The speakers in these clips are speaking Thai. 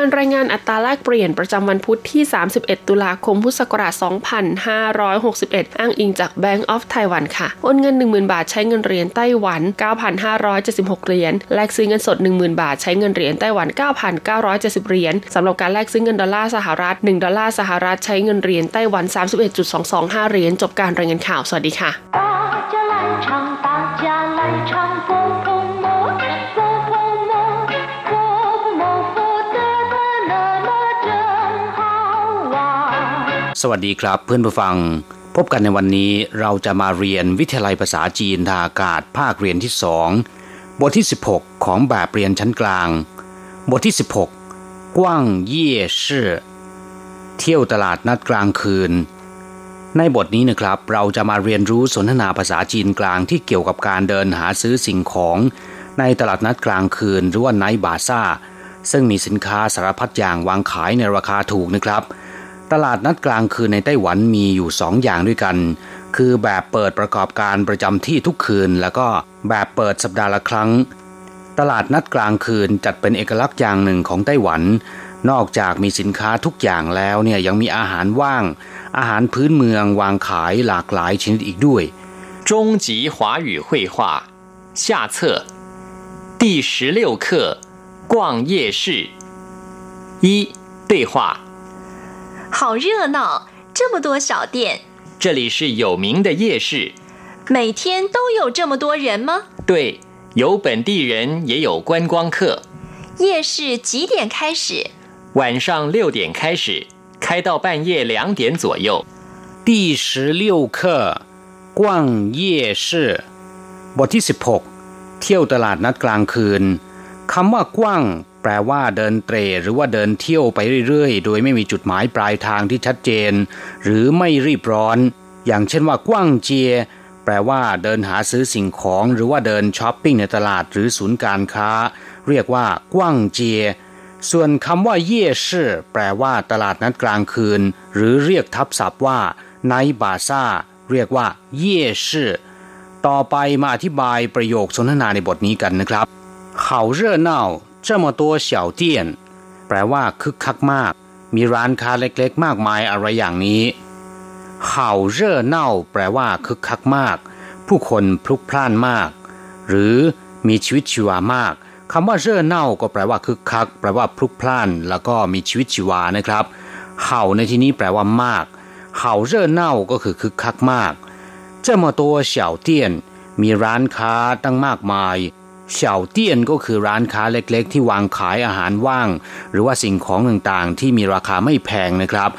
การรายงานอัตราแลกเปลี่ยนประจำวันพุธที่ 31 ตุลาคม พุทธศักราช 2561 อ้างอิงจาก Bank of Taiwan ค่ะ โอนเงิน 10,000 บาทใช้เงินเหรียญไต้หวัน 9,576 เหรียญ แลกซื้อเงินสด 10,000 บาทใช้เงินเหรียญไต้หวัน 9,970 เหรียญ สำหรับการแลกซื้อเงินดอลลาร์สหรัฐ 1 ดอลลาร์สหรัฐใช้เงินเหรียญไต้หวัน 31.225 เหรียญ จบการรายงานข่าว สวัสดีค่ะ สวัสดีครับเพื่อนผู้ฟัง พบกันในวันนี้เราจะมาเรียนวิทยาลัยภาษาจีนทางอากาศภาคเรียนที่สองบทที่ 16 ของแบบเรียนชั้นกลาง บทที่ 16 กว้างเย่ชื่อเที่ยวตลาดนัดกลางคืน ในบทนี้นะครับเราจะมาเรียนรู้สนทนาภาษาจีนกลางที่เกี่ยวกับการเดินหาซื้อสิ่งของในตลาดนัดกลางคืนหรือว่าไนบาซ่าซึ่งมีสินค้าสารพัดอย่างวางขายในราคาถูกนะครับ ตลาดนัดกลางคืนในไต้หวันมีอยู่สองอย่างด้วยกัน คือแบบเปิดประกอบการประจำที่ทุกคืน แล้วก็แบบเปิดสัปดาห์ละครั้ง ตลาดนัดกลางคืนจัดเป็นเอกลักษณ์อย่างหนึ่งของไต้หวัน นอกจากมีสินค้าทุกอย่างแล้วเนี่ยยังมีอาหารว่าง อาหารพื้นเมืองวางขายหลากหลายชนิดอีกด้วย中级华语绘画下册第十六课逛夜市一对话 好热闹，这么多小店。这里是有名的夜市，每天都有这么多人吗？对，有本地人，也有观光客。夜市几点开始？晚上六点开始，开到半夜两点左右。第十六课逛夜市บทที่สิบหกเที่ยวตลาดนัดกลางคืนคำว่ากว้าง แปลว่าเดินเตรหรือว่าเดินเที่ยวไปเรื่อยๆ โดยไม่มีจุดหมายปลายทางที่ชัดเจน หรือไม่รีบร้อน อย่างเช่นว่ากว้างเจีย แปลว่าเดินหาซื้อสิ่งของ หรือว่าเดินช้อปปิ้งในตลาดหรือศูนย์การค้า เรียกว่ากว้างเจีย ส่วนคำว่าเย่ชื่อแปลว่าตลาดนัดกลางคืน หรือเรียกทับศัพท์ว่าไนบาซ่าเรียกว่าเย่ชื่อต่อไปมาอธิบายประโยคสนทนาในบทนี้กันนะครับเขาเร่อเน่า 这么多小店แปลว่าคึกคักมาก มีร้านค้าเล็กๆ มากมายอะไรอย่างนี้เห่าเร่อเน่าแปลว่าคึกคักมาก ผู้คนพลุกพล่านมาก หรือมีชีวิตชีวามากคำว่าเร่อเน่าก็แปลว่าคึกคัก แปลว่าพลุกพล่าน แล้วก็มีชีวิตชีวานะครับเห่าในที่นี้แปลว่ามากเห่าเร่อเน่าก็คือคึกคักมาก这么多小店มีร้านค้าตั้งมากมาย เฉาเตี้ยนก็คือร้านค้าเล็กๆ ที่วางขายอาหารว่าง หรือว่าสิ่งของต่างๆ ที่มีราคาไม่แพงนะครับ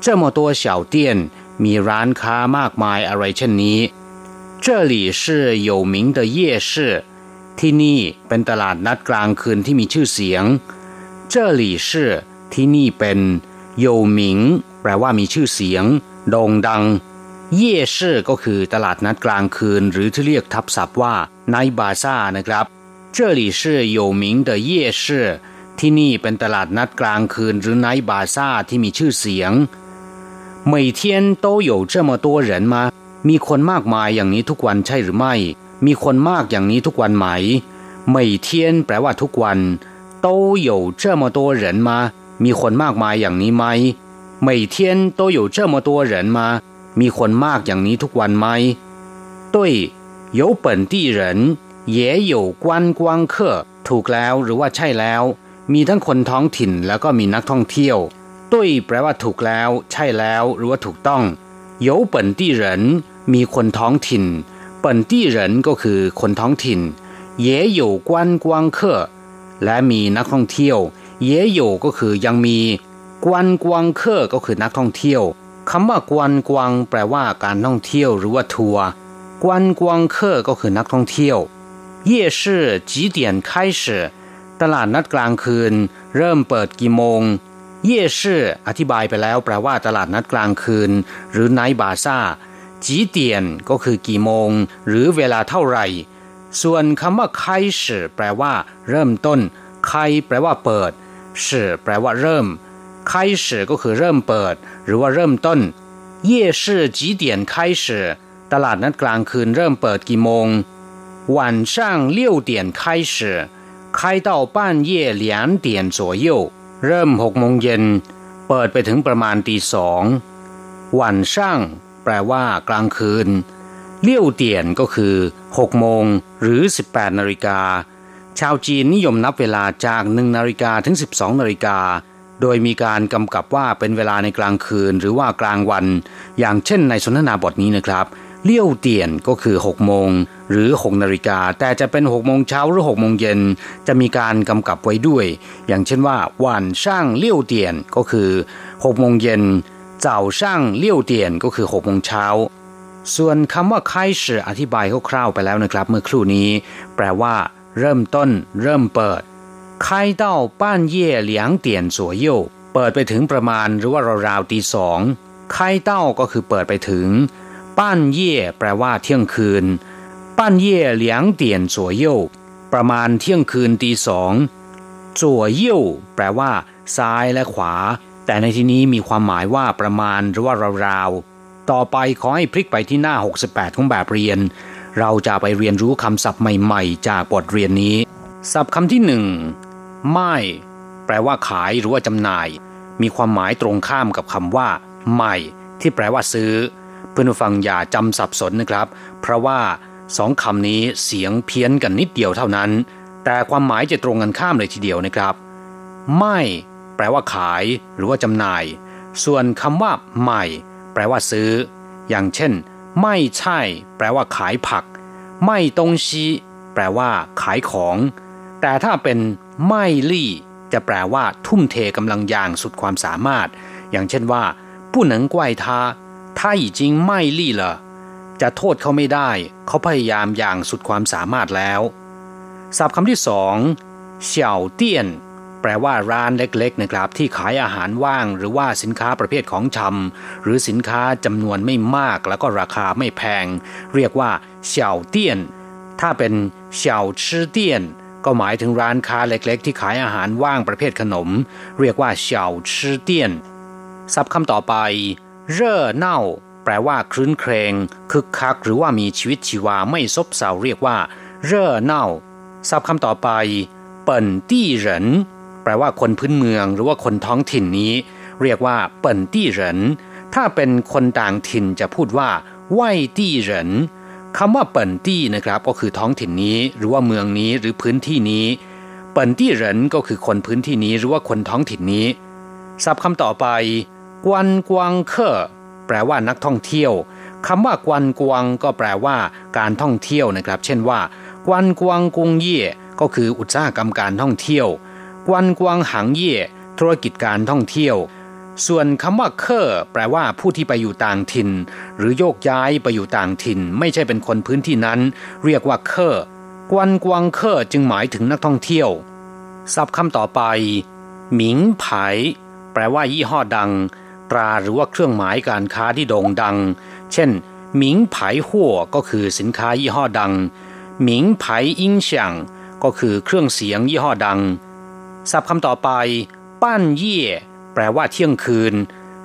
เจ้าโมตัวเฉาเตี้ยนมีร้านค้ามากมายอะไรเช่นนี้这里是有名的夜市ที่นี่เป็นตลาดนัดกลางคืนที่มีชื่อเสียง这里是ที่นี่เป็นโยหมิงแปลว่ามีชื่อเสียงโด่งดัง เย่ชื่อก็คือตลาดนัดกลางคืน หรือที่เรียกทับศัพท์ว่าไนบาซ่านะครับ这里是有名的夜市ที่นี่เป็นตลาดนัดกลางคืน หรือไนบาซ่าที่มีชื่อเสียง每天都有这么多人吗มีคนมากมายอย่างนี้ทุกวันใช่หรือไม่ มีคนมากอย่างนี้ทุกวันไหม每天แปลว่าทุกวัน都有这么多人吗มีคนมากมายอย่างนี้ไหม每天都有这么多人吗 มีคนมากอย่างนี้ทุกวันไหม对有本地人也有观光客ถูกแล้วหรือว่าใช่แล้ว มีทั้งคนท้องถิ่นแล้วก็มีนักท่องเที่ยวตุ้ยแปลว่าถูกแล้ว ใช่แล้วหรือว่าถูกต้อง有本地人มีคนท้องถิ่น本地人ก็คือคนท้องถิ่น也有观光客และมีนักท่องเที่ยว也有ก็คือยังมีกวนกวางเคอก็คือนักท่องเที่ยว คำว่ากวนกวางแปลว่าการท่องเที่ยวหรือว่าทัวร์กวนกวางเคอก็คือนักท่องเที่ยวเย่ชื่อจีเดียนไคเชื่ตลาดนัดกลางคืน เริ่มเปิดกี่โมง เย่ชื่ออธิบายไปแล้วแปลว่าตลาดนัดกลางคืน หรือไนบาซ่าจีเตียนก็คือกี่โมง หรือเวลาเท่าไหร่ ส่วนคำว่าไคส์แปลว่า เริ่มต้นไคแปลว่าเปิดเชื่แปลว่าเริ่ม 开始ก็คือเริ่มเปิด หรือว่าเริ่มต้น夜市几点开始ตลาดนัดกลางคืนเริ่มเปิดกี่โมง晚上六点开始开到半夜两点左右 เริ่มหกโมงเย็น เปิดไปถึงประมาณตีสองหวันช่างแปลว่ากลางคืน เลี่ยวเตียนก็คือ6โมงหรือ 18นาฬิกา ชาวจีนนิยมนับเวลาจาก1นาฬิกาถึง 12นาฬิกา โดยมีการกำกับว่าเป็นเวลาในกลางคืนหรือว่ากลางวัน อย่างเช่นในสนทนาบทนี้นะครับ เลี่ยวเตียนก็คือ6โมงหรือ6นาฬิกาแต่จะเป็น6โมงเช้าหรือ6โมงเย็นจะมีการกำกับไว้ด้วย อย่างเช่นว่าวันช่างเลี่ยวเตียนก็คือ6โมงเย็นเจ้าช่างเลี่ยวเตียนก็คือ6โมงเช้าส่วนคำว่าไค่สืออธิบายคร่าวๆไปแล้วนะครับ เมื่อครู่นี้ แปลว่า เริ่มต้น เริ่มเปิด 开到半夜两点左右เปิดไปถึงประมาณหรือว่าราวๆตีสอง开到ก็คือเปิดไปถึงป้านเย่แปลว่าเที่ยงคืนป้านเย่两点左右ประมาณเที่ยงคืนตีสอง左右แปลว่า ซ้ายและขวา แต่ในที่นี้มีความหมายว่าประมาณหรือว่าราวๆต่อไปขอให้พลิกไปที่หน้า 68 ของแบบเรียน เราจะไปเรียนรู้คำศัพท์ใหม่ๆ จากบทเรียนนี้ ศัพท์คำที่หนึ่ง ไม่ แปลว่าขายหรือว่าจำหน่าย มีความหมายตรงข้ามกับคำว่า ใหม่ ที่แปลว่าซื้อ เพื่อนผู้ฟังอย่าจำสับสนนะครับ เพราะว่าสองคำนี้เสียงเพี้ยนกันนิดเดียวเท่านั้น แต่ความหมายจะตรงกันข้ามเลยทีเดียวนะครับ ไม่ แปลว่าขาย หรือว่าจำหน่าย ส่วนคำว่า ใหม่ แปลว่าซื้อ อย่างเช่น ไม่ใช่ แปลว่าขายผัก ไม่ตงชีแปลว่า ขายของ แต่ถ้าเป็น ไม่ลี่จะแปลว่า ทุ่มเทกำลังอย่างสุดความสามารถ อย่างเช่นว่าผู้หนังกวยทาถ้าจริงไม่ลี่เหจะโทษเขาไม่ได้ เขาพยายามอย่างสุดความสามารถแล้วศัพท์คำที่สองเฉาเตี้ยน แปลว่าร้านเล็กๆนะครับ ที่ขายอาหารว่าง หรือว่าสินค้าประเภทของชำหรือสินค้าจำนวนไม่มาก แล้วก็ราคาไม่แพง เรียกว่าเฉาเตี้ยน ถ้าเป็นเฉาชื่อเตี้ยน ก็หมายถึงร้านค้าเล็กๆ ที่ขายอาหารว่างประเภทขนม เรียกว่าเฉียวชื่อเตี้ยนศัพท์คำต่อไป เร่อเน่า แปลว่าคลื้นเครงคึกคัก หรือว่ามีชีวิตชีวาไม่ซบเซาเรียกว่า เร่อเน่าศัพท์คำต่อไป เปิ่นตี้เหรินแปลว่าคนพื้นเมือง หรือว่าคนท้องถิ่นนี้ เรียกว่า เปิ่นตี้เหรินถ้าเป็นคนต่างถิ่นจะพูดว่าไหวตี้เหริน คำว่าเปิ่นตี้นะครับก็คือท้องถิ่นนี้ หรือว่าเมืองนี้หรือพื้นที่นี้ เปิ่นตี้เหรินก็คือคนพื้นที่นี้หรือว่าคนท้องถิ่นนี้ศัพท์คำต่อไป กวนกวางเคอแปลว่านักท่องเที่ยวคำว่ากวนกวางก็แปลว่า การท่องเที่ยวนะครับ เช่นว่า กวนกวางกุงเย่ก็คืออุตสาหกรรมการท่องเที่ยว กวนกวางหางเย่ธุรกิจการท่องเที่ยว ส่วนคำว่าเคอแปลว่าผู้ที่ไปอยู่ต่างถิ่น หรือโยกย้ายไปอยู่ต่างถิ่น ไม่ใช่เป็นคนพื้นที่นั้น เรียกว่าเคอกวนกวางเคอจึงหมายถึงนักท่องเที่ยวศัพท์คำต่อไป หมิงไผแปลว่ายี่ห้อดัง ตราหรือว่าเครื่องหมายการค้าที่โด่งดัง เช่นหมิงไผหัวก็คือสินค้ายี่ห้อดังหมิงไผอิงเฉียงก็คือเครื่องเสียงยี่ห้อดังศัพท์คำต่อไป ปั้นเย่ แปลว่าเที่ยงคืน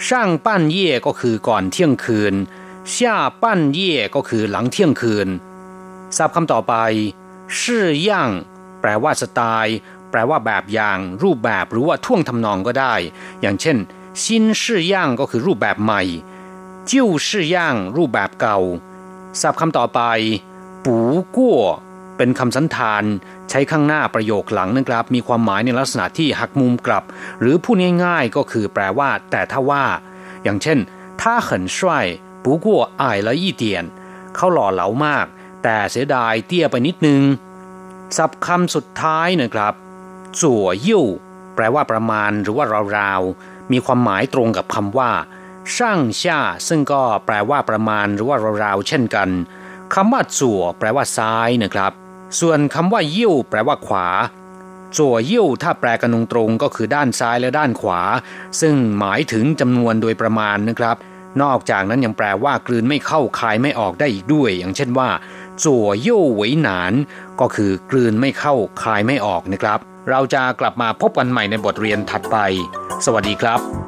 ช่างปั้นเย่ก็คือก่อนเที่ยงคืนช่าปั้นเย่ก็คือหลังเที่ยงคืนศัพท์คำต่อไปชื่อย่าง แปลว่าสไตล์ แปลว่าแบบอย่าง รูปแบบหรือว่าท่วงทำนองก็ได้ อย่างเช่นซินชื่อย่างก็คือรูปแบบใหม่จิ้วชื่อย่าง รูปแบบเก่าศัพท์คำต่อไปปูกั้ว เป็นคำสันธาน ใช้ข้างหน้าประโยคหลังนะครับ มีความหมายในลักษณะที่หักมุมกลับ หรือพูดง่ายๆก็คือแปลว่า แต่ถ้าว่า อย่างเช่น他很帅不过矮了一点เขาหล่อเหลามาก แต่เสียดายเตี้ยไปนิดนึง ศัพท์คำสุดท้ายนะครับจั่วยิ่วแปลว่าประมาณหรือว่าราวๆ มีความหมายตรงกับคำว่า ช่างช่าซึ่งก็แปลว่าประมาณหรือว่าราวๆ เช่นกันคำว่าจั่วแปลว่าซ้ายนะครับ ส่วนคำว่ายิ่วแปลว่าขวาจั่วยิ่วถ้าแปลกันตรงๆก็คือด้านซ้ายและด้านขวา ซึ่งหมายถึงจำนวนโดยประมาณนะครับ นอกจากนั้นยังแปลว่ากลืนไม่เข้าคายไม่ออกได้อีกด้วย อย่างเช่นว่าจั่วยิ่วหวยหนาน ก็คือกลืนไม่เข้าคายไม่ออกนะครับ เราจะกลับมาพบกันใหม่ในบทเรียนถัดไป สวัสดีครับ